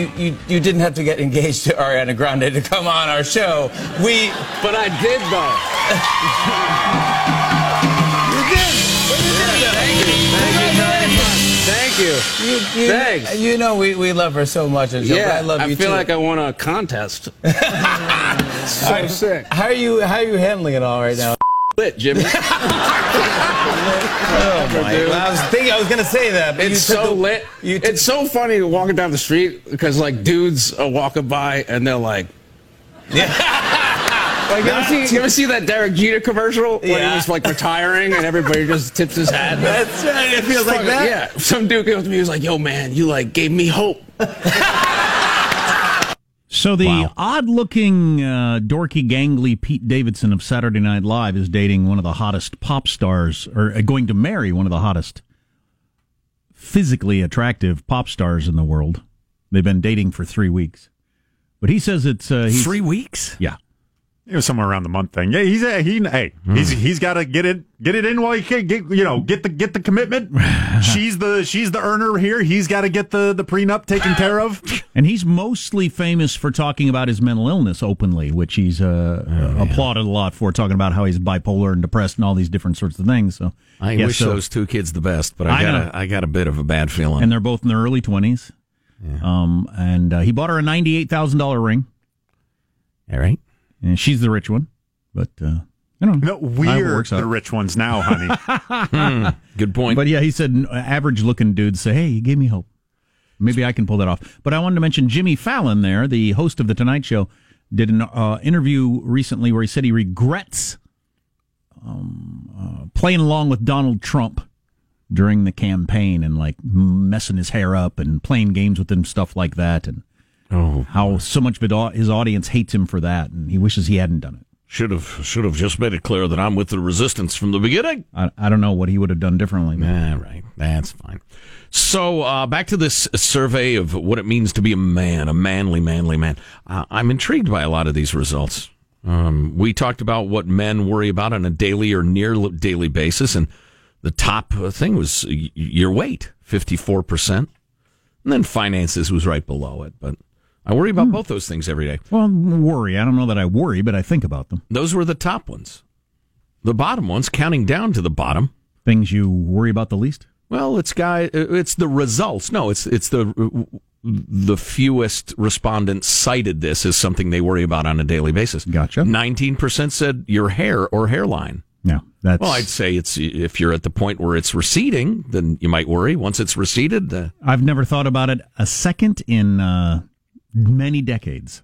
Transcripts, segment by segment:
you, you, you didn't have to get engaged to Ariana Grande to come on our show. We. But I did, though. You did. Did. Thank you. Thank you very much. Thank you. You, you, Thanks. You know we, we love her so much, and Yeah, I love you too. I feel like I won a contest. so sick. How are you? How are you handling it all right now? Lit, Jimmy. Oh my! Well, I was thinking I was gonna say that, but It's you so the- lit. You took, It's so funny walking down the street because like dudes are walking by and they're like, yeah. like you ever, see, you ever see that Derek Jeter commercial when he was like retiring and everybody just tips his hat? That's right. It feels like Fucking- that. Yeah. Some dude came up to me. He was like, "Yo, man, you like gave me hope." So the odd-looking, uh, dorky, gangly Pete Davidson of Saturday Night Live is dating one of the hottest pop stars, or uh, going to marry one of the hottest, physically attractive pop stars in the world. They've been dating for three weeks, but he says it's uh, he's, Three weeks? Yeah, It was somewhere around the month thing. Yeah, he's a, he. Hey, he's he's got to get it get it in while he can get you know get the get the commitment. she's the she's the earner here. He's got to get the the prenup taken care of. and he's mostly famous for talking about his mental illness openly, which he's uh, uh, applauded a lot for, talking about how he's bipolar and depressed and all these different sorts of things. So I yeah, wish so- those two kids the best, but I, I got know. a, I got a bit of a bad feeling. and they're both in their early twenties. Um, and uh, he bought her a ninety-eight thousand dollar ring, All right. And she's the rich one. But uh, I don't know. No, we're works out. the rich ones now, honey. Good point. But yeah, he said average-looking dudes say, "Hey, you gave me hope. Maybe I can pull that off." But I wanted to mention Jimmy Fallon, there, the host of the Tonight Show, did an uh, interview recently where he said he regrets um, uh, playing along with Donald Trump during the campaign and like messing his hair up and playing games with him, stuff like that, and oh, how so much of his audience hates him for that, and he wishes he hadn't done it. should have should have just made it clear that I'm with the resistance from the beginning. I, I don't know what he would have done differently. All right, that's fine. So uh, back to this survey of what it means to be a man, a manly, manly man. Uh, I'm intrigued by a lot of these results. Um, we talked about what men worry about on a daily or near daily basis, and the top uh, thing was your weight, 54 percent, and then finances was right below it. But I worry about both those things every day. Well, worry. I don't know that I worry, but I think about them. Those were the top ones. The bottom ones, counting down to the bottom. Things you worry about the least. Well, it's guy. It's the results. No, it's it's the the fewest respondents cited this as something they worry about on a daily basis. Gotcha. Nineteen percent said your hair or hairline. Yeah, that's. Well, I'd say it's if you're at the point where it's receding, then you might worry. Once it's receded, uh, I've never thought about it a second in uh, many decades.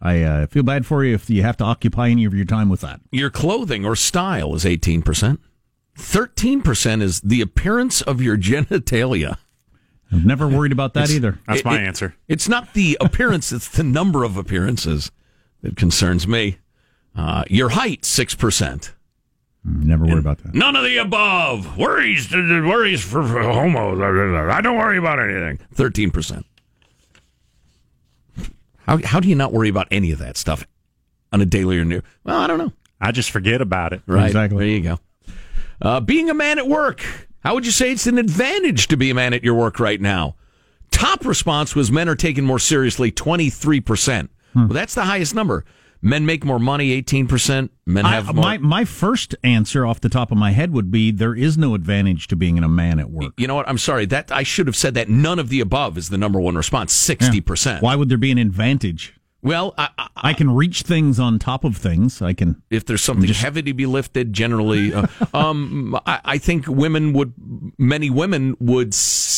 I uh, feel bad for you if you have to occupy any of your time with that. your clothing or style is eighteen percent. Thirteen percent is the appearance of your genitalia. I've never worried about that either. That's It- my it- answer. It's not the appearance; it's the number of appearances that concerns me. Uh, your height, six percent. Never worry about that. None of the above. Worries, worries for, for homos. I don't worry about anything. Thirteen percent. How how do you not worry about any of that stuff on a daily or new? Well, I don't know. I just forget about it. Right. Exactly. There you go. Uh, being a man at work. How would you say it's an advantage to be a man at your work right now? Top response was men are taken more seriously, 23%. Well, that's the highest number. Men make more money, 18%. Men I, have more. my my first answer off the top of my head would be there is no advantage to being a man at work. you know what? I'm sorry. That I should have said that. None of the above is the number one response, 60%. Why would there be an advantage? Well, I, I, I can reach things on top of things. I can. if there's something heavy to be lifted, generally, uh, um, I, I think women would, many women would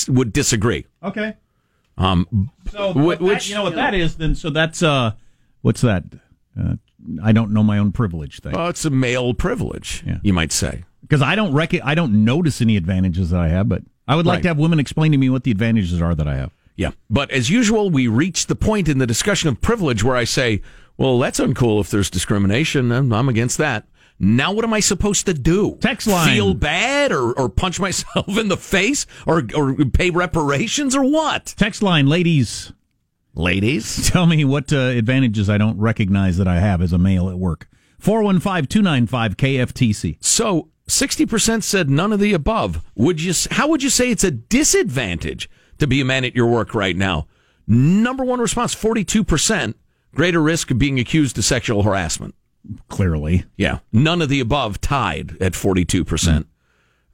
would disagree. Okay. Um, So Wh- what that- which- you know what that is? Then so that's uh, what's that? Uh, I don't know my own privilege thing Well, it's a male privilege, Yeah. you might say. because I don't rec- I don't notice any advantages that I have, but I would like Right. to have women explain to me what the advantages are that I have. Yeah. But as usual, we reach the point in the discussion of privilege where I say, well, that's uncool if there's discrimination. and I'm against that. Now, what am I supposed to do? Text line. Feel bad or, or punch myself in the face or, or pay reparations or what? Text line, ladies, Ladies? tell me what uh, advantages I don't recognize that I have as a male at work. 415 295 KFTC. So 60% said none of the above. Would you, how would you say it's a disadvantage to be a man at your work right now? Number one response, 42%, greater risk of being accused of sexual harassment. Clearly. Yeah. None of the above tied at 42%.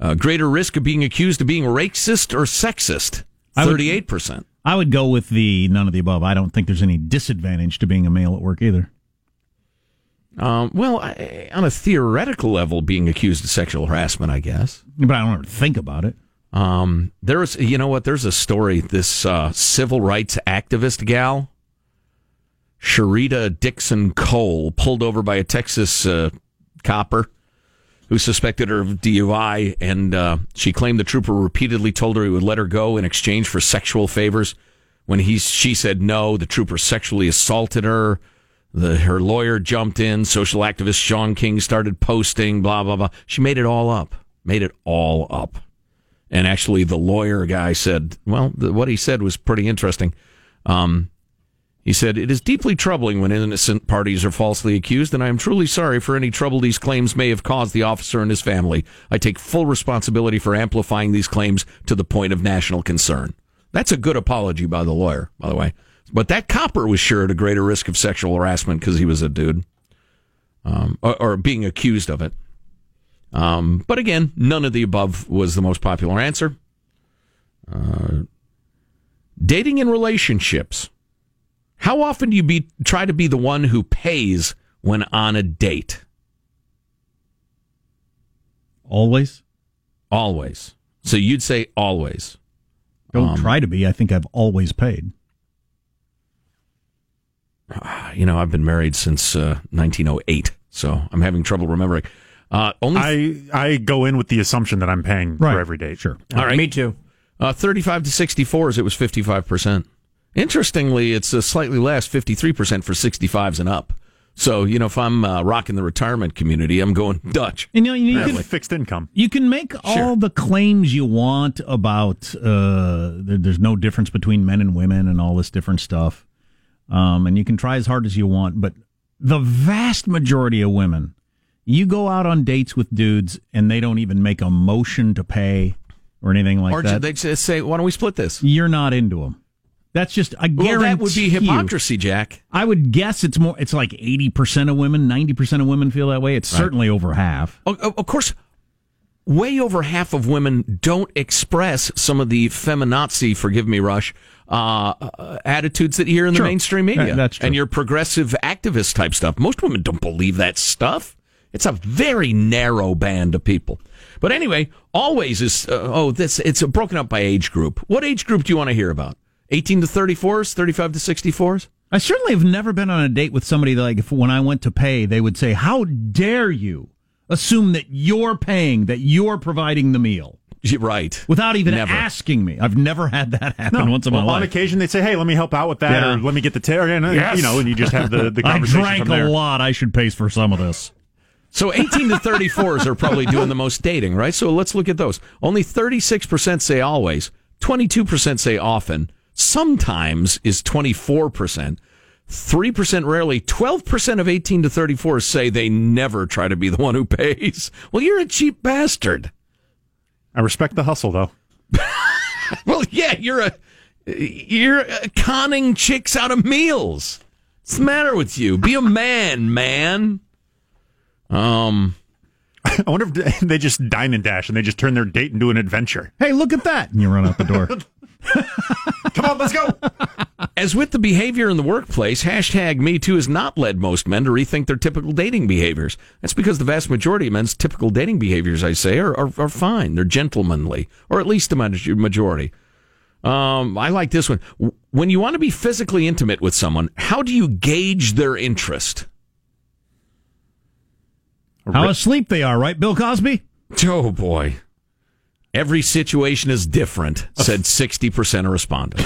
Uh, greater risk of being accused of being racist or sexist, I would- 38%. I would go with the none of the above. I don't think there's any disadvantage to being a male at work either. Um, well, I, on a theoretical level, being accused of sexual harassment, I guess. But I don't ever think about it. Um, there's, you know what? There's a story. This uh, civil rights activist gal, Sherita Dixon Cole, pulled over by a Texas uh, copper who suspected her of DUI, and uh, she claimed the trooper repeatedly told her he would let her go in exchange for sexual favors. When he she said no, the trooper sexually assaulted her. The, her lawyer jumped in. Social activist Shaun King started posting. Blah blah blah. She made it all up. Made it all up. And actually, the lawyer guy said, well, the, what he said was pretty interesting. Um, he said, It is deeply troubling when innocent parties are falsely accused, and I am truly sorry for any trouble these claims may have caused the officer and his family. I take full responsibility for amplifying these claims to the point of national concern. That's a good apology by the lawyer, by the way. But that copper was sure at a greater risk of sexual harassment because he was a dude, um, or, or being accused of it. Um, but again, none of the above was the most popular answer. Uh, dating in relationships. How often do you be try to be the one who pays when on a date? Always. Always. So you'd say always. Don't Um, try to be. I think I've always paid. You know, I've been married since uh, 1908, so I'm having trouble remembering. Uh, only I I go in with the assumption that I'm paying Right. for every date. Sure. all right. Me too. Uh, 35 to 64s, it was 55%. Interestingly, it's uh, slightly less, 53% for 65s and up. So, you know, if I'm uh, rocking the retirement community, I'm going Dutch. And you know, you That's can, fixed income. you can make all the claims you want about uh, there's no difference between men and women and all this different stuff. Um, and you can try as hard as you want, but the vast majority of women, you go out on dates with dudes and they don't even make a motion to pay or anything like or that. they just say, why don't we split this? You're not into them. That's just I guarantee Well, that would be hypocrisy, Jack. I would guess it's more. It's like eighty percent of women, ninety percent of women feel that way. It's certainly over half. O- o- Of course, way over half of women don't express some of the feminazi, forgive me, Rush, uh, uh, attitudes that you hear in the mainstream media. That's true. And your progressive activist type stuff. Most women don't believe that stuff. It's a very narrow band of people. But anyway, always is, uh, oh, this, it's broken up by age group. What age group do you want to hear about? 18 to 34s, 35 to 64s? I certainly have never been on a date with somebody that, like if when I went to pay, they would say, "How dare you assume that you're paying, that you're providing the meal Right. without even Never. asking me?" I've never had that happen once in my Well, on occasion they say, "Hey, let me help out with that," Yeah. or "Let me get the tear," and uh, Yes. you know, and you just have the the I conversation drank from there. a lot. I should pay for some of this. So 18 to 34s are probably doing the most dating, right? So let's look at those. Only 36% say always, 22% say often, sometimes is 24%, 3% rarely, 12% of 18 to 34 say they never try to be the one who pays. Well, you're a cheap bastard. I respect the hustle, though. Well, yeah, you're a you're conning chicks out of meals. What's the matter with you? Be a man, man. Um I wonder if they just dine and dash and they just turn their date into an adventure. Hey, look at that! And you run out the door. Come on, let's go. As with the behavior in the workplace, hashtag Me Too has not led most men to rethink their typical dating behaviors. That's because the vast majority of men's typical dating behaviors, I say, are, are, are fine. They're gentlemanly, or at least the majority. Um, I like this one. When you want to be physically intimate with someone, how do you gauge their interest? How asleep they are, right, Bill Cosby? Oh boy. Every situation is different, said 60% of respondents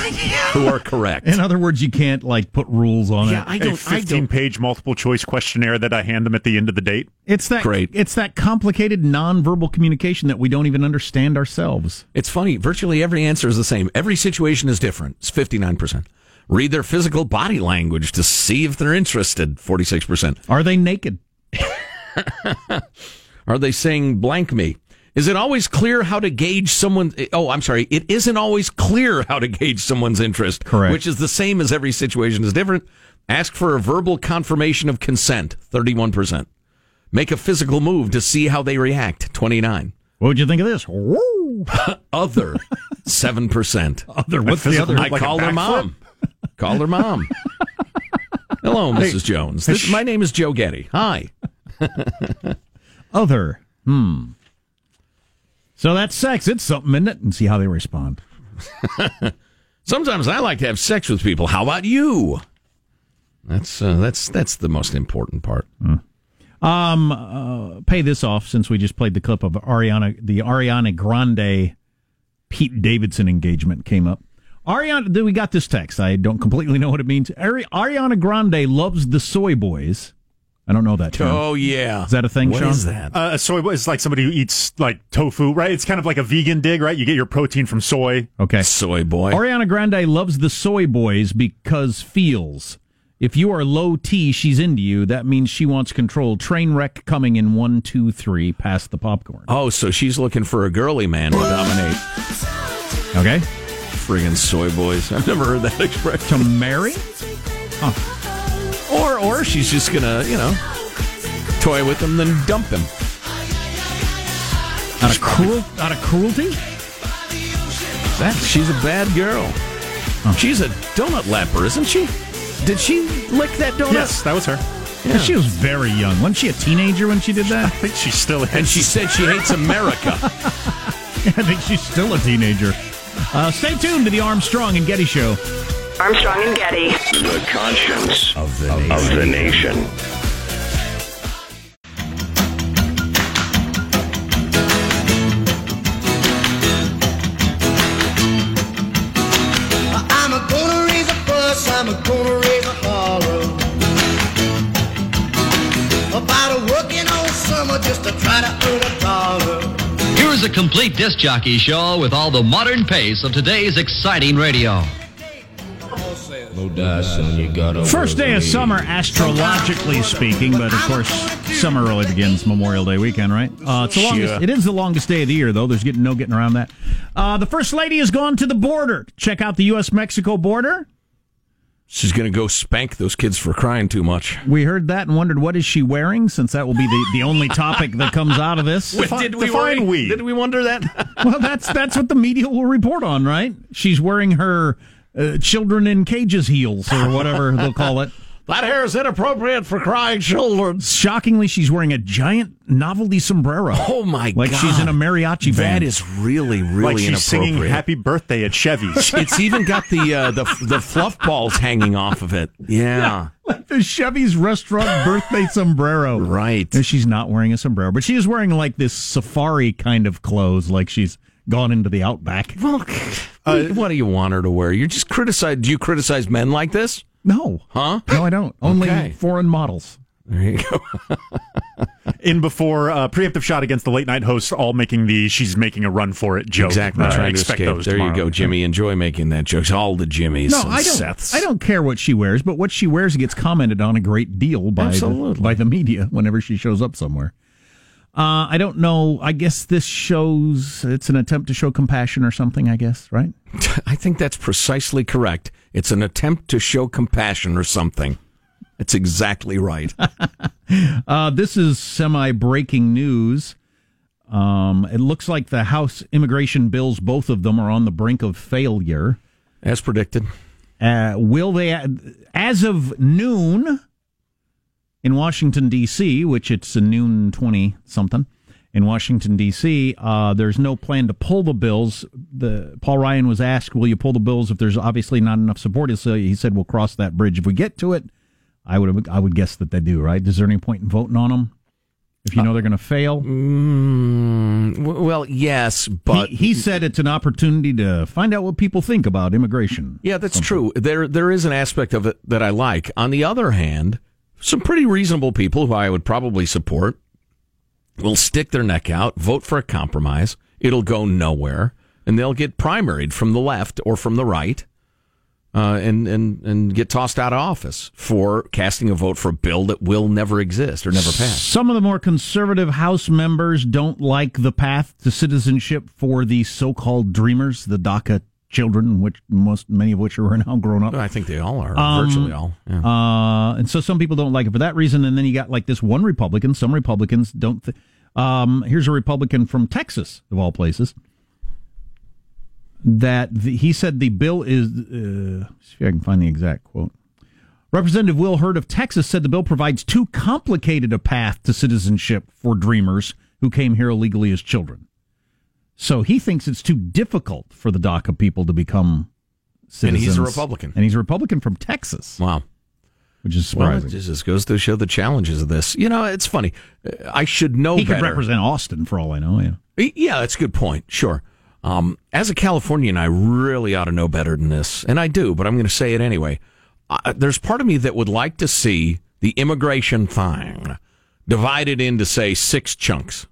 who are correct. In other words, you can't like put rules on Yeah, it. I A don't, I 15 don't. page multiple choice questionnaire that I hand them at the end of the date. It's that Great. It's that complicated nonverbal communication that we don't even understand ourselves. It's funny. Virtually every answer is the same. Every situation is different. It's 59%. Read their physical body language to see if they're interested. 46%. Are they naked? Are they saying blank me? Is it always clear how to gauge someone? Oh, I'm sorry. It isn't always clear how to gauge someone's interest. Correct. Which is the same as every situation is different. Ask for a verbal confirmation of consent. 31%. Make a physical move to see how they react. 29. What would you think of this? Other. 7%. Other, what's the other? I Like a called her mom. call her mom. Hello, Mrs. Jones. This, my name is Joe Getty. Hi. Other. Hmm. So that's sex. It's something, isn't it? And see how they respond. Sometimes I like to have sex with people. How about you? That's uh, that's that's the most important part. Um, uh, pay this off since we just played the clip of Ariana, the Ariana Grande Pete Davidson engagement came up. Ariana, we got this text. I don't completely know what it means. Ari- Ariana Grande loves the soy boys. I don't know that term. Oh yeah, Is that a thing, What Sean? is that? Uh, soy boy is like somebody who eats like tofu, right? It's kind of like a vegan dig, right? You get your protein from soy. Okay. Soy boy. Ariana Grande loves the soy boys because feels. If you are low T, she's into you. That means she wants control. Train wreck coming in one, two, three, past the popcorn. Oh, so she's looking for a girly man to dominate. Okay. Friggin' soy boys. I've never heard that expression. To marry? Or or she's just gonna, you know, toy with him, then dump him. Out of cruel, out of cruelty? That she's a bad girl. She's a donut lapper, isn't she? Did she lick that donut? Yes, that was her. Yeah. She was very young. Wasn't she a teenager when she did that? I think she still is. And she said she hates America. I think she's still a teenager. Uh, stay tuned to the Armstrong and Getty Show. Armstrong and Getty. The conscience of the nation. Of the nation. I'm a gonna raise a fuss, I'm a gonna raise a holler about working all summer just to try to earn a dollar. Here's a complete disc jockey show with all the modern pace of today's exciting radio. First day of summer, astrologically speaking, but of course, summer really begins Memorial Day weekend, right? Uh, it's the longest, It is the longest day of the year, though. There's getting no getting around that. Uh, the first lady has gone to the border. Check out the U.S. Mexico border. She's gonna go spank those kids for crying too much. We heard that and wondered what is she wearing, since that will be the, the only topic that comes out of this. Did we define worry? we. Did we wonder that? Well, that's that's what the media will report on, right? She's wearing her uh, children in cages heels or whatever they'll call it. that hair is inappropriate for crying children. Shockingly, she's wearing a giant novelty sombrero. Oh my like god! Like she's in a mariachi band. That is really, really like she's singing "Happy Birthday" at Chevy's. It's even got the uh, the the fluff balls hanging off of it. Yeah, like the Chevy's restaurant birthday sombrero. right. No, She's not wearing a sombrero, but she is wearing like this safari kind of clothes, like she's gone into the outback. Well, what do you want her to wear? You're just criticize. Do you criticize men like this? No, Huh? no, I don't. Only Okay. foreign models. There you go. In before uh, preemptive shot against the late night hosts, all making the "she's making a run for it" joke. Exactly. Uh, trying to expect escape. those There you go, Jimmy. Enjoy making that joke. All the Jimmys. No, and I don't. Seths. I don't care what she wears, but what she wears gets commented on a great deal by the, by the media whenever she shows up somewhere. Uh, I don't know. I guess this shows it's an attempt to show compassion or something. I guess right. I think that's precisely correct. It's an attempt to show compassion or something. It's exactly right. Uh, this is semi breaking news. Um, it looks like the House immigration bills, both of them, are on the brink of failure. As predicted. Uh, will they, as of noon in Washington, D.C., which it's a noon 20 something in Washington, D.C., uh, there's no plan to pull the bills. The Paul Ryan was asked, Will you pull the bills if there's obviously not enough support? He said, he said We'll cross that bridge if we get to it. I would I would guess that they do, right? Is there any point in voting on them if you know they're going to fail? Mm, well, yes, but he, he said it's an opportunity to find out what people think about immigration. Yeah, that's true. There, there is an aspect of it that I like. On the other hand, some pretty reasonable people who I would probably support will stick their neck out, vote for a compromise. It'll go nowhere, and they'll get primaried from the left or from the right. uh, and and and get tossed out of office for casting a vote for a bill that will never exist or never pass. Some of the more conservative House members don't like the path to citizenship for the so-called dreamers, the DACA children, which most many of which are now grown up. I think they all are, Um, virtually all. Yeah. Uh, and so some people don't like it for that reason. And then you got like this one Republican. Some Republicans don't. Th- um, here's a Republican from Texas, of all places, that the, he said the bill is. Uh, see if I can find the exact quote. Representative Will Hurd of Texas said the bill provides too complicated a path to citizenship for dreamers who came here illegally as children. So he thinks it's too difficult for the DACA people to become citizens. And he's a Republican. And he's a Republican from Texas, wow. which is Well, surprising. it just goes to show the challenges of this. You know, it's funny. Uh, I should know he could represent Austin for all I know. Yeah. Yeah, that's a good point. Sure. Um, as a Californian, I really ought to know better than this, and I do, but I'm going to say it anyway. Uh, there's part of me that would like to see the immigration thing divided into, say, six chunks.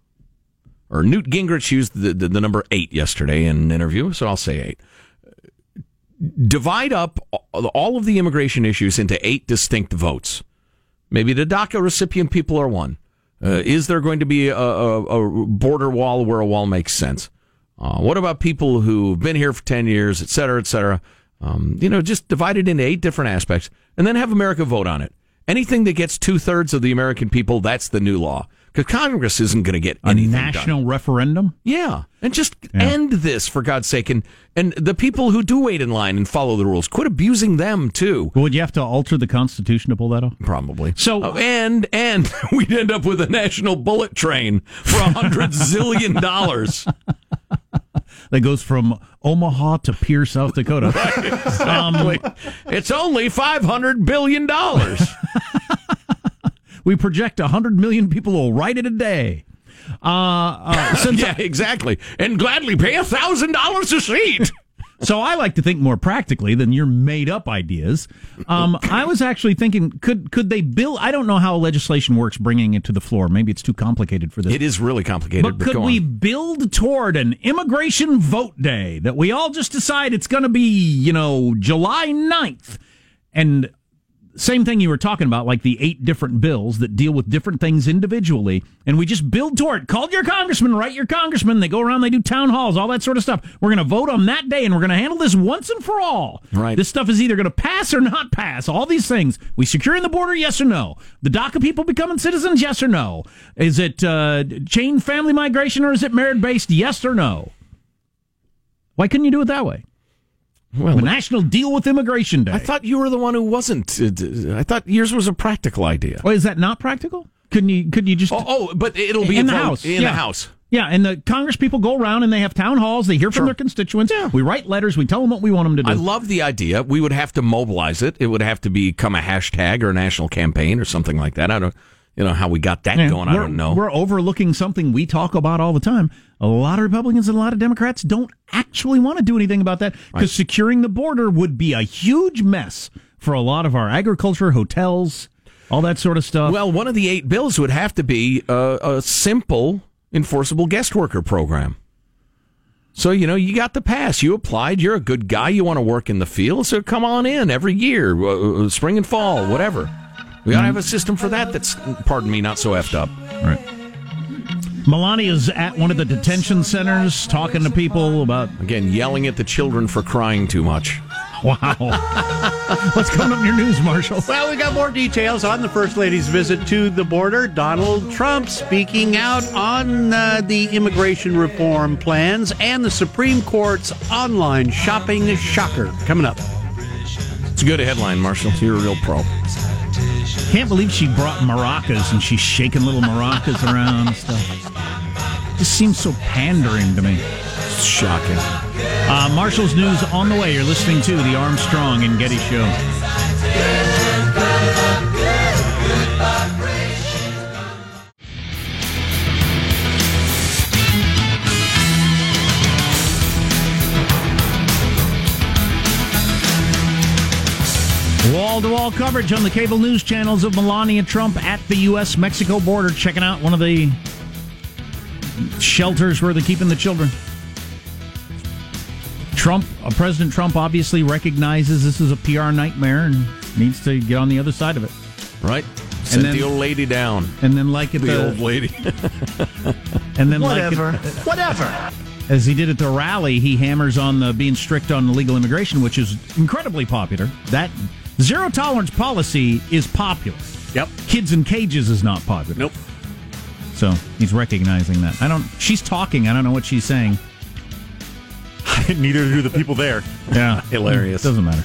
Or Newt Gingrich used the, the, the number eight yesterday in an interview, so I'll say eight. Divide up all of the immigration issues into eight distinct votes. Maybe the DACA recipient people are one. Uh, is there going to be a, a, a border wall where a wall makes sense? Uh, what about people who've been here for 10 years, et cetera, et cetera? Um, you know, just divide it into eight different aspects and then have America vote on it. Anything that gets two thirds of the American people, that's the new law. Because Congress isn't going to get A anything done. national referendum? Yeah, and just end this for God's sake, and and the people who do wait in line and follow the rules, quit abusing them too. Would you have to alter the Constitution to pull that off? Probably. So- Oh, and and we'd end up with a national bullet train for a hundred zillion dollars. That goes from Omaha to Pierre, South Dakota. Um, it's only five hundred billion dollars. We project 100 million people will write it a day. Uh, uh, yeah, exactly. And gladly pay a thousand dollars a seat. So I like to think more practically than your made up ideas. Um, I was actually thinking, could could they build? I don't know how legislation works, bringing it to the floor. Maybe it's too complicated for this. It is really complicated. But But, could we build toward an immigration vote day that we all just decide it's going to be, you know, July 9th? And same thing you were talking about, like the eight different bills that deal with different things individually. And we just build toward. Call your congressman, write your congressman. They go around, they do town halls, all that sort of stuff. We're going to vote on that day and we're going to handle this once and for all. Right. This stuff is either going to pass or not pass. All these things. We securing the border, yes or no? The DACA people becoming citizens, yes or no? Is it uh, chain family migration or is it merit based, yes or no? Why couldn't you do it that way? Well, national deal with immigration day. I thought you were the one who wasn't. uh, d- I thought yours was a practical idea. Well, is that not practical? Couldn't you? Could you just? Oh, oh but it'll be in the house. In yeah. the house. Yeah, and the Congress people go around and they have town halls. They hear from their constituents. Yeah. We write letters. We tell them what we want them to do. I love the idea. We would have to mobilize it. It would have to become a hashtag or a national campaign or something like that. I don't, you know, how we got that Yeah, going. I don't know. We're overlooking something we talk about all the time. A lot of Republicans and a lot of Democrats don't actually want to do anything about that because securing the border would be a huge mess for a lot of our agriculture, hotels, all that sort of stuff. Well, one of the eight bills would have to be a, a simple enforceable guest worker program. So, you know, you got the pass. You applied. You're a good guy. You want to work in the field. So come on in every year, uh, uh, spring and fall, whatever. We got to have a system for that that's, pardon me, not so effed up. Right. Melania's at one of the detention centers talking to people about. Again, yelling at the children for crying too much. Wow. What's coming up in your news, Marshall? Well, we got more details on the First Lady's visit to the border. Donald Trump speaking out on uh, the immigration reform plans and the Supreme Court's online shopping shocker. Coming up. It's a good headline, Marshall. You're a real pro. Can't believe she brought maracas and she's shaking little maracas around and stuff. Just seems so pandering to me. Shocking. Uh, Marshall's news on the way. You're listening to the Armstrong and Getty Show. Wall to wall coverage on the cable news channels of Melania Trump at the U.S. Mexico border, checking out one of the shelters where they're keeping the children. Trump, uh, President Trump, obviously recognizes this is a PR nightmare and needs to get on the other side of it. Right. Sent then- the old lady down. And then, like at The, the, old lady. and then Whatever. like at, Whatever. as he did at the rally, he hammers on the being strict on illegal immigration, which is incredibly popular. That zero tolerance policy is popular. Yep. Kids in cages is not popular. Nope. So he's recognizing that. I don't. She's talking. I don't know what she's saying. Neither do the people there. Yeah, Hilarious. Doesn't matter.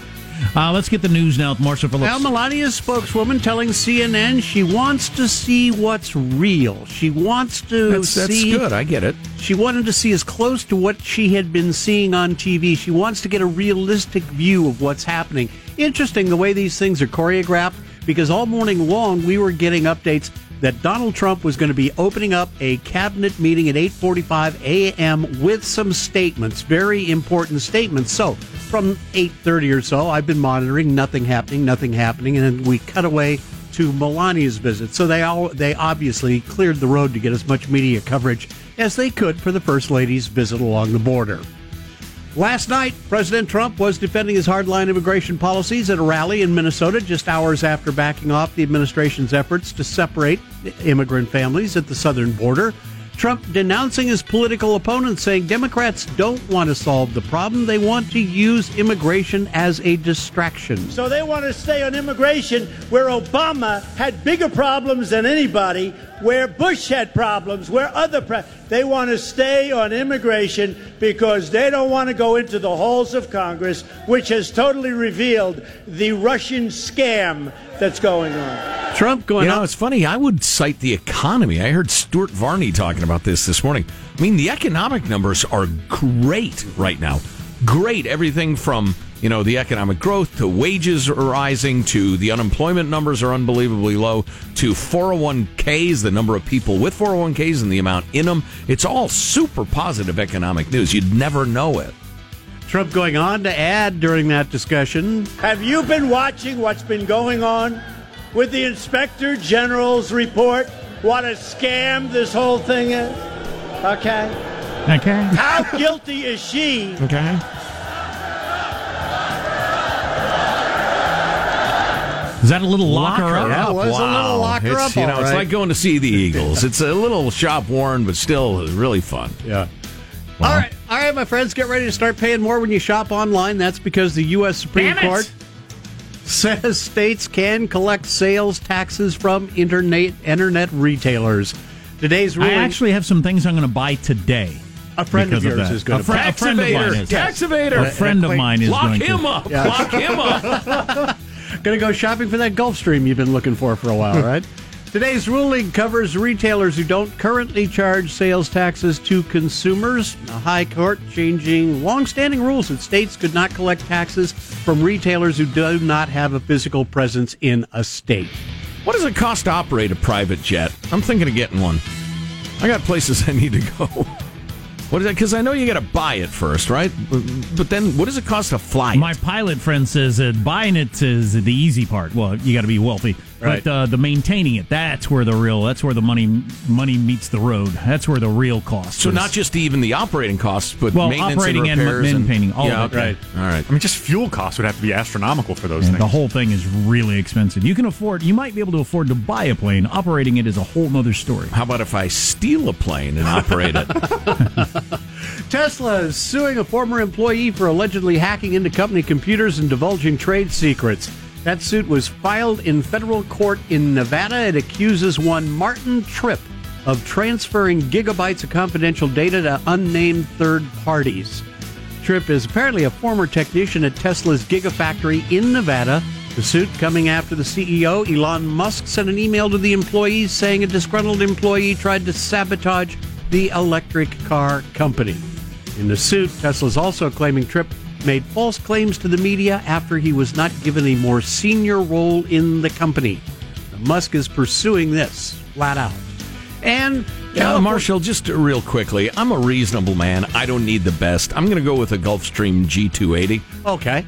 Uh, let's get the news now with Marshall Phillips. Well, Melania's spokeswoman telling CNN she wants to see what's real. She wants to That's, that's see. good. I get it. She wanted to see as close to what she had been seeing on TV. She wants to get a realistic view of what's happening. Interesting the way these things are choreographed because all morning long we were getting updates that Donald Trump was going to be opening up a cabinet meeting at 8:45 a.m. with some statements, very important statements. So, from 8:30 or so, I've been monitoring nothing happening, nothing happening, and then we cut away to Melania's visit. So they all they obviously cleared the road to get as much media coverage as they could for the first lady's visit along the border. Last night, President Trump was defending his hardline immigration policies at a rally in Minnesota just hours after backing off the administration's efforts to separate immigrant families at the southern border. Trump denouncing his political opponents, saying Democrats don't want to solve the problem. They want to use immigration as a distraction. So they want to stay on immigration where Obama had bigger problems than anybody, where Bush had problems, where other pre- they want to stay on immigration because they don't want to go into the halls of Congress, which has totally revealed the Russian scam that's going on. Trump going You know, up. it's funny. I would cite the economy. I heard Stuart Varney talking about this this morning. I mean, the economic numbers are great right now. Great. Everything from, you know, the economic growth to wages are rising to the unemployment numbers are unbelievably low to 401ks, the number of people with 401ks and the amount in them. It's all super positive economic news. You'd never know it. Trump going on to add during that discussion Have you been watching what's been going on with the Inspector General's report? What a scam this whole thing is. Okay. Okay. How guilty is she? Okay. Is that a little locker, up? Yeah, it was a little locker it's, up, You know, all it's like going to see the Eagles. it's a little shop worn, but still really fun. Yeah. All right, all right, my friends, get ready to start paying more when you shop online. That's because the U.S. Supreme Damn it. Court says states can collect sales taxes from internet internet retailers. Today's I actually have some things I'm going to buy today. a friend of because yours that. is going a, to. fri- a friend of mine is. Tax evader. A friend of mine is gonna. Lock going him to. up. Lock him up. Going to go shopping for that Gulfstream you've been looking for for a while, right? Today's ruling covers retailers who don't currently charge sales taxes to consumers. The High Court changing long-standing rules that states could not collect taxes from retailers who do not have a physical presence in a state. What does it cost to operate a private jet? I'm thinking of getting one. I got places I need to go. What is that? Because I know you got to buy it first, right? But then, what does it cost to fly? it? My pilot friend says that buying it is the easy part. Well, you got to be wealthy, Right. but uh, the maintaining it that's where the real that's where the money money meets the road. That's where the real cost. so is. not just even the operating costs, but Well, maintenance operating and and repairs maintaining, all yeah, of it. okay. Right. All right. I mean, just fuel costs would have to be astronomical for those And things. the whole thing is really expensive. You can afford. You might be able to afford to buy a plane. Operating it is a whole other story. How about if I steal a plane and operate it? Tesla is suing a former employee for allegedly hacking into company computers and divulging trade secrets. That suit was filed in federal court in Nevada. It accuses one Martin Tripp of transferring gigabytes of confidential data to unnamed third parties. Tripp is apparently a former technician at Tesla's Gigafactory in Nevada. The suit coming after the CEO, Elon Musk, sent an email to the employees saying a disgruntled employee tried to sabotage the electric car company. In the suit, Tesla is also claiming Tripp made false claims to the media after he was not given a more senior role in the company. Musk is pursuing this flat out. And Yeah, Marshall, just real quickly, I'm a reasonable man. I don't need the best. I'm going to go with a Gulfstream G280. okay.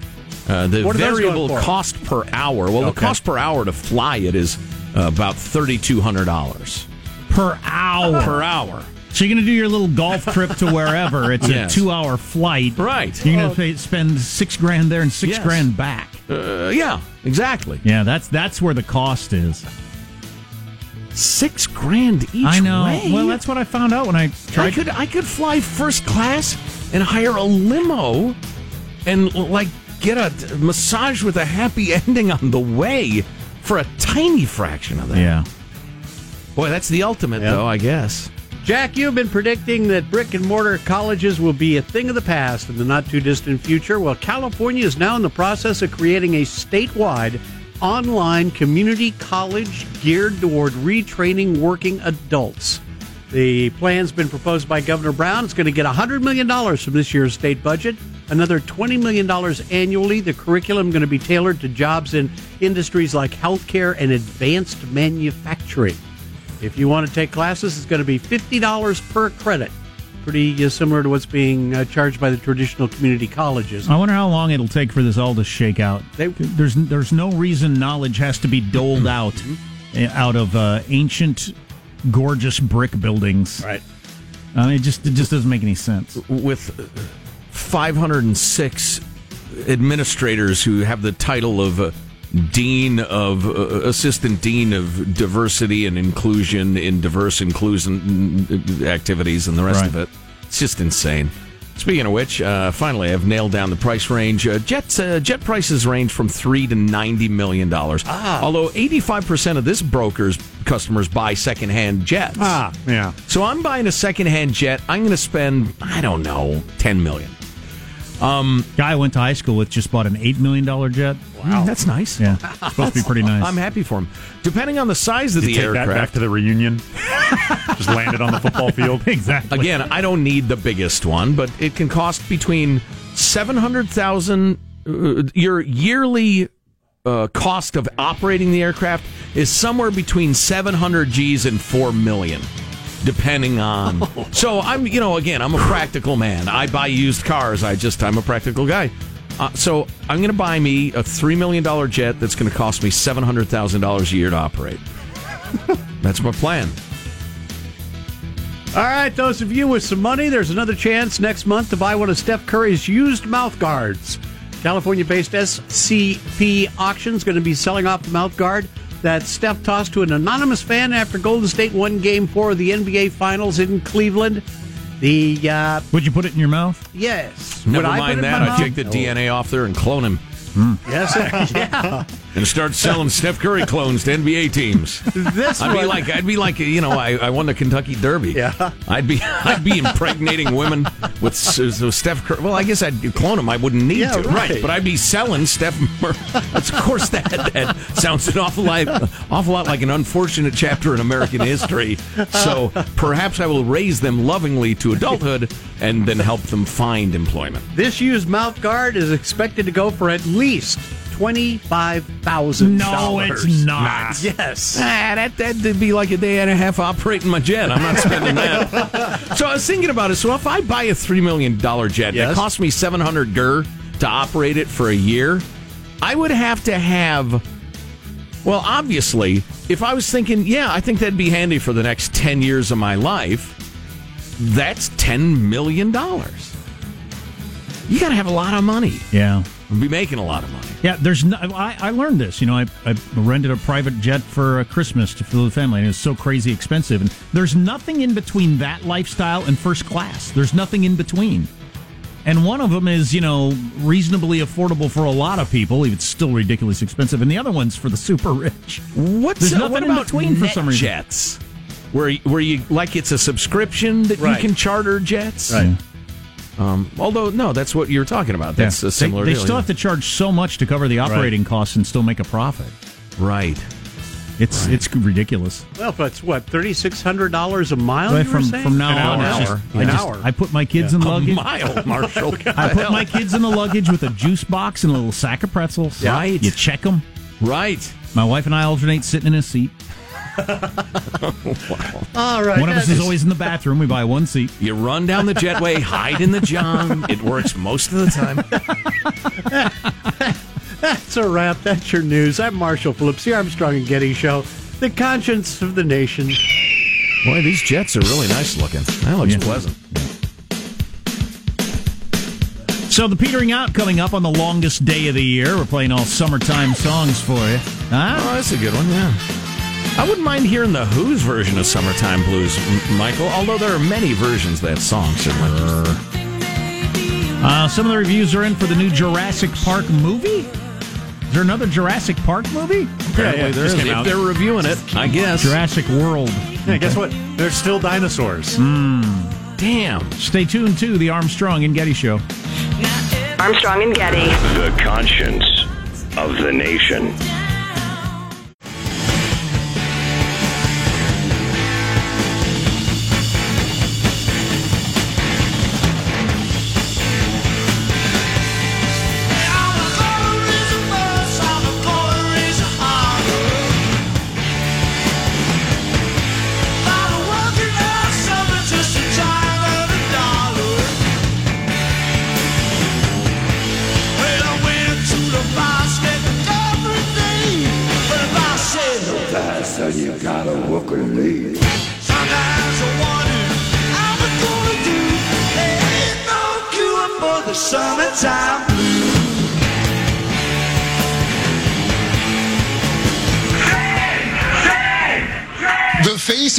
Uh, the What are those variable cost per hour. Well, the cost per hour to fly it is uh, about thirty two hundred dollars Per hour. per hour. So you're going to do your little golf trip to wherever. It's Yes. a two-hour flight. Right. You're going to pay, spend six grand there and six Yes. grand back. Uh, yeah, exactly. Yeah, that's that's where the cost is. Six grand each I know. way. Well, that's what I found out when I I could I could fly first class and hire a limo and like get a massage with a happy ending on the way for a tiny fraction of that. yeah. Boy, that's the ultimate though, I guess. Jack, you've been predicting that brick and mortar colleges will be a thing of the past in the not too distant future. Well, California is now in the process of creating a statewide online community college geared toward retraining working adults. The plan's been proposed by Governor Brown. It's going to get $100 million from this year's state budget, another $20 million annually. The curriculum going to be tailored to jobs in industries like healthcare and advanced manufacturing. If you want to take classes, it's going to be $50 per credit. Pretty uh, similar to what's being uh, charged by the traditional community colleges. I wonder how long it'll take for this all to shake out. They- there's there's no reason knowledge has to be doled out Mm-hmm. uh, out of uh, ancient, gorgeous brick buildings. Right. I mean, it just it just doesn't make any sense. With 506 administrators who have the title of uh, dean of uh, assistant dean of diversity and inclusion in diverse inclusion uh, activities and the rest Right. of it. It's just insane. Speaking of which, uh, finally, I've nailed down the price range. Uh, jet uh, jet prices range from three to ninety million dollars. Ah. Although eighty-five percent of this broker's customers buy secondhand jets. Ah, yeah. So I'm buying a secondhand jet. I'm going to spend I don't know ten million. Guy I went to high school with just bought an eight million dollar jet. Wow, that's nice. Yeah, supposed to be pretty nice. I'm happy for him. Depending on the size of You the take that back aircraft, to the reunion. Just landed on the football field. exactly. again, I don't need the biggest one, but it can cost between seven hundred thousand. Uh, your yearly uh, cost of operating the aircraft is somewhere between seven hundred G's and four million. Depending on, so I'm, you know, again, I'm a practical man. I buy used cars. I just, I'm a practical guy. Uh, so I'm going to buy me a three million dollar jet that's going to cost me seven hundred thousand dollars a year to operate. that's my plan. All right, those of you with some money, there's another chance next month to buy one of Steph Curry's used mouth guards. California based SCP Auctions going to be selling off the mouth guard that Steph tossed to an anonymous fan after Golden State won game four of the NBA Finals in Cleveland. The, uh, Would you put it in your mouth? yes. Never Would I put mind it that. I mouth? take the DNA off there and clone him Yes, yeah. And start selling Steph Curry clones to NBA teams. This I'd be like, I'd be like, you know, I, I won the Kentucky Derby. Yeah. I'd be, I'd be impregnating women with, with Steph Curry. Well, I guess I'd clone them. I wouldn't need Yeah, to, right. But I'd be selling Steph. Mur- of course, that, that sounds an awful lot, awful lot like an unfortunate chapter in American history. So perhaps I will raise them lovingly to adulthood and then help them find employment. This used mouth guard is expected to go for at least twenty-five thousand. No, it's not. Yes. Ah, that that'd be like a day and a half operating my jet. I'm not spending that. so I was thinking about it. So if I buy a three million dollar jet Yes. that costs me seven hundred gur to operate it for a year, I would have to have. Well, obviously, if I was thinking, yeah, I think that'd be handy for the next ten years of my life. That's ten million dollars. You got to have a lot of money. Yeah. Be making a lot of money. Yeah, there's no. I, I learned this. You know, I, I rented a private jet for uh, Christmas to fill the family, and it was so crazy expensive. And there's nothing in between that lifestyle and first class. There's nothing in between. And one of them is, you know, reasonably affordable for a lot of people. It's still ridiculously expensive, and the other one's for the super rich. What's There's nothing what in about between for some reason. Jets, where where you like it's a subscription that Right. you can charter jets. Right. Um, although no, that's what you're talking about. That's Yeah. a similar. They, they deal, still yeah. have to charge so much to cover the operating costs and still make a profit. right. It's it's ridiculous. Well, but it's what thirty-six hundred dollars a mile. But you were from saying? from now An on, hour. it's just- An I just- hour. I put my kids in A luggage. mile, Marshall. I put my kids in the luggage with a juice box and a little sack of pretzels. Yeah. Right. You check them. right. My wife and I alternate sitting in a seat. All right. One of us that is always in the bathroom. We buy one seat. You run down the jetway, hide in the john. It works most of the time. That's a wrap. That's your news. I'm Marshall Phillips, the Armstrong and Getty Show, the conscience of the nation. Boy, these jets are really nice looking. That looks Yeah. pleasant. So the petering out coming up on the longest day of the year. We're playing all summertime songs for you. Huh? Oh, that's a good one, yeah. I wouldn't mind hearing the Who's version of Summertime Blues, M- Michael, although there are many versions of that song, certainly. Uh, some of the reviews are in for the new Jurassic Park movie. Is there another Jurassic Park movie? Apparently yeah, there just is. came If out. they're reviewing it, I guess. Jurassic World. Yeah, guess what? There's still dinosaurs. Damn. Stay tuned to the Armstrong and Getty Show. Armstrong and Getty. The conscience of the nation.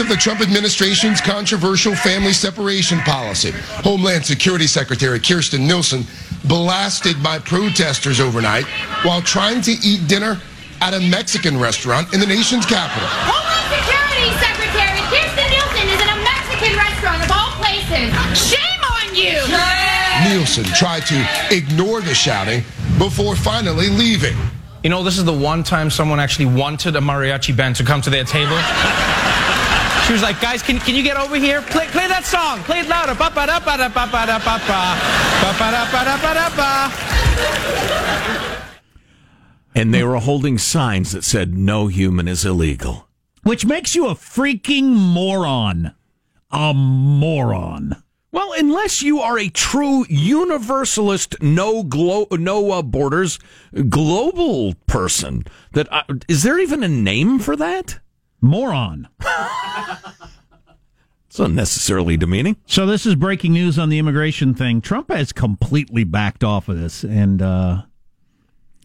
Of the Trump administration's controversial family separation policy, Homeland Security Secretary Kirstjen Nielsen blasted by protesters overnight while trying to eat dinner at a Mexican restaurant in the nation's capital. Homeland Security Secretary Kirstjen Nielsen is in a Mexican restaurant of all places. Shame on you! Nielsen tried to ignore the shouting before finally leaving. You know, this is the one time someone actually wanted a mariachi band to come to their table. She was like, guys, can, can you get over here? Play, play that song. Play it louder. Ba ba da ba da ba ba da ba ba. Ba ba da ba da ba da ba. And they were holding signs that said, no human is illegal. Which makes you a freaking moron. A moron. Well, unless you are a true universalist, no glo- no uh, borders, global person, that uh, is there even a name for that? Moron. It's unnecessarily demeaning. So this is breaking news on the immigration thing. Trump has completely backed off of this, and uh,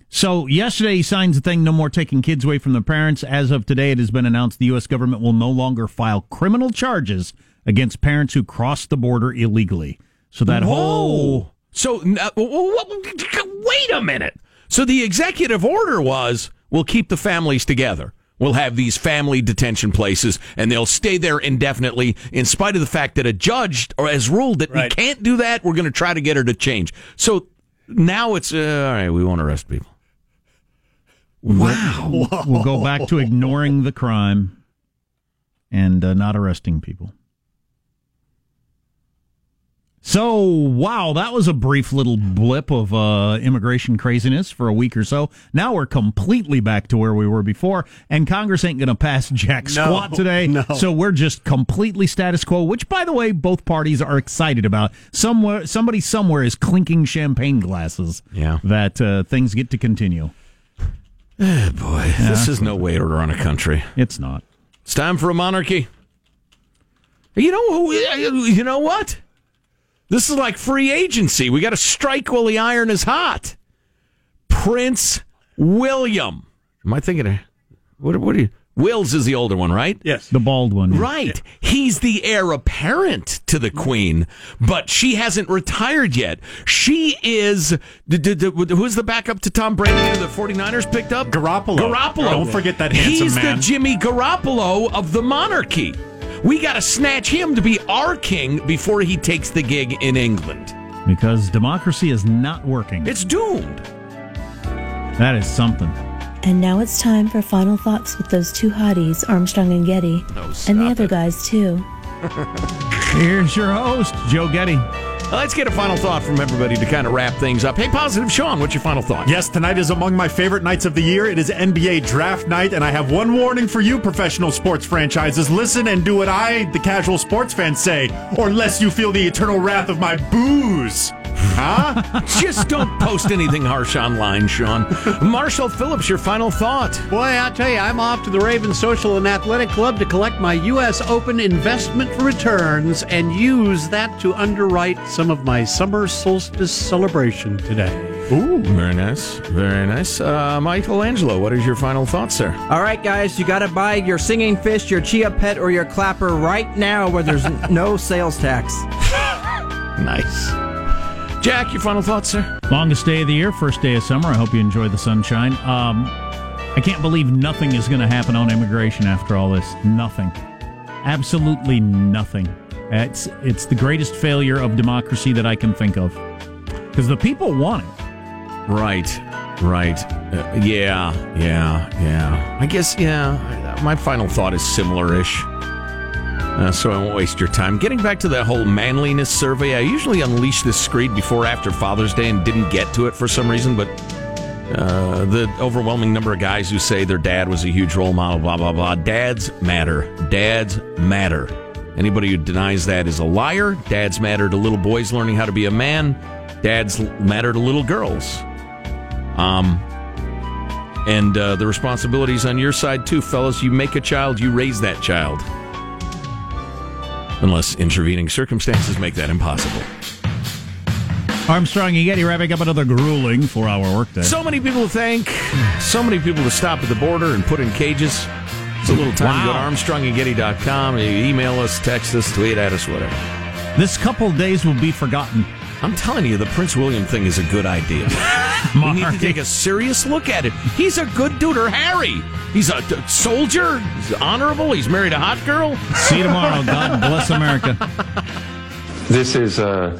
so yesterday he signs the thing: no more taking kids away from their parents. As of today, it has been announced the U.S. government will no longer file criminal charges against parents who cross the border illegally. So that whole So uh, wait a minute. So the executive order was we'll keep the families together. We'll have these family detention places and they'll stay there indefinitely in spite of the fact that a judge has ruled that we can't do that. We're going to try to get her to change. So now it's uh, all right, we won't arrest people. wow, we'll go back to ignoring the crime and uh, not arresting people. So, wow, that was a brief little blip of uh, immigration craziness for a week or so. Now we're completely back to where we were before, and Congress ain't going to pass jack No, squat today. no. So we're just completely status quo, which, by the way, both parties are excited about. Somewhere, somebody somewhere is clinking champagne glasses. Yeah. that uh, things get to continue. Eh, boy, this is no way to run a country. It's not. It's time for a monarchy. You know who? You know what? This is like free agency. We got to strike while the iron is hot. Prince William. Am I thinking? Of, what? What? Are you, Wills is the older one, right? Yes. The bald one. Right. He's the heir apparent to the queen, but she hasn't retired yet. She is. d- d- d- Who's the backup to Tom Brady who the 49ers picked up? Garoppolo. Garoppolo. Don't forget that handsome He's man. the Jimmy Garoppolo of the monarchy. We got to snatch him to be our king before he takes the gig in England. Because democracy is not working. It's doomed. That is something. And now it's time for final thoughts with those two hotties, Armstrong and Getty, No, and the stop other guys too. Here's your host, Joe Getty. Let's get a final thought from everybody to kind of wrap things up. Hey, positive Sean, what's your final thought? Yes, tonight is among my favorite nights of the year. It is NBA draft night, and I have one warning for you, professional sports franchises. Listen and do what I, the casual sports fan, say, or lest you feel the eternal wrath of my booze. Huh? Just don't post anything harsh online, Sean. Marshall Phillips, your final thought. Boy, I'll tell you, I'm off to the Raven Social and Athletic Club to collect my U.S. Open investment returns and use that to underwrite some of my summer solstice celebration today. Ooh, very nice, very nice. Uh, Michelangelo, what is your final thought, sir? All right, guys, you got to buy your singing fish, your chia pet, or your clapper right now where there's no sales tax. Nice. Jack, your final thoughts, sir? Longest day of the year, first day of summer. I hope you enjoy the sunshine. Um, I can't believe nothing is going to happen on immigration after all this. Nothing. Absolutely nothing. It's it's the greatest failure of democracy that I can think of. Because the people want it. Right, right. Uh, yeah, yeah, yeah. I guess, yeah, my final thought is similar ish. Uh, so I won't waste your time. Getting back to that whole manliness survey, I usually unleash this screed before after Father's Day and didn't get to it for some reason, but uh, the overwhelming number of guys who say their dad was a huge role model, blah, blah, blah. Dads matter. Dads matter. Anybody who denies that is a liar. Dads matter to little boys learning how to be a man. Dads matter to little girls. Um, and uh, the responsibilities on your side too, fellas. You make a child, you raise that child. Unless intervening circumstances make that impossible. Armstrong and Getty wrapping up another grueling four hour workday. So many people to thank, so many people to stop at the border and put in cages. It's a little time to go to armstrongandgetty.com. You email us, text us, tweet at us, whatever. This couple days will be forgotten. I'm telling you, the Prince William thing is a good idea. we need to take a serious look at it. He's a good dude, or Harry. He's a d- soldier. He's honorable. He's married a hot girl. See you tomorrow. God bless America. This is a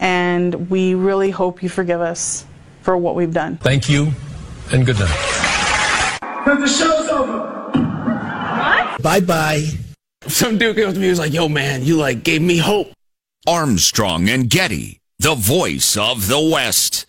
and we really hope you forgive us for what we've done. Thank you, and good night. Because the show's over. What? Bye bye. Some dude came up to me and was like, yo, man, you like gave me hope. Armstrong and Getty, the voice of the West.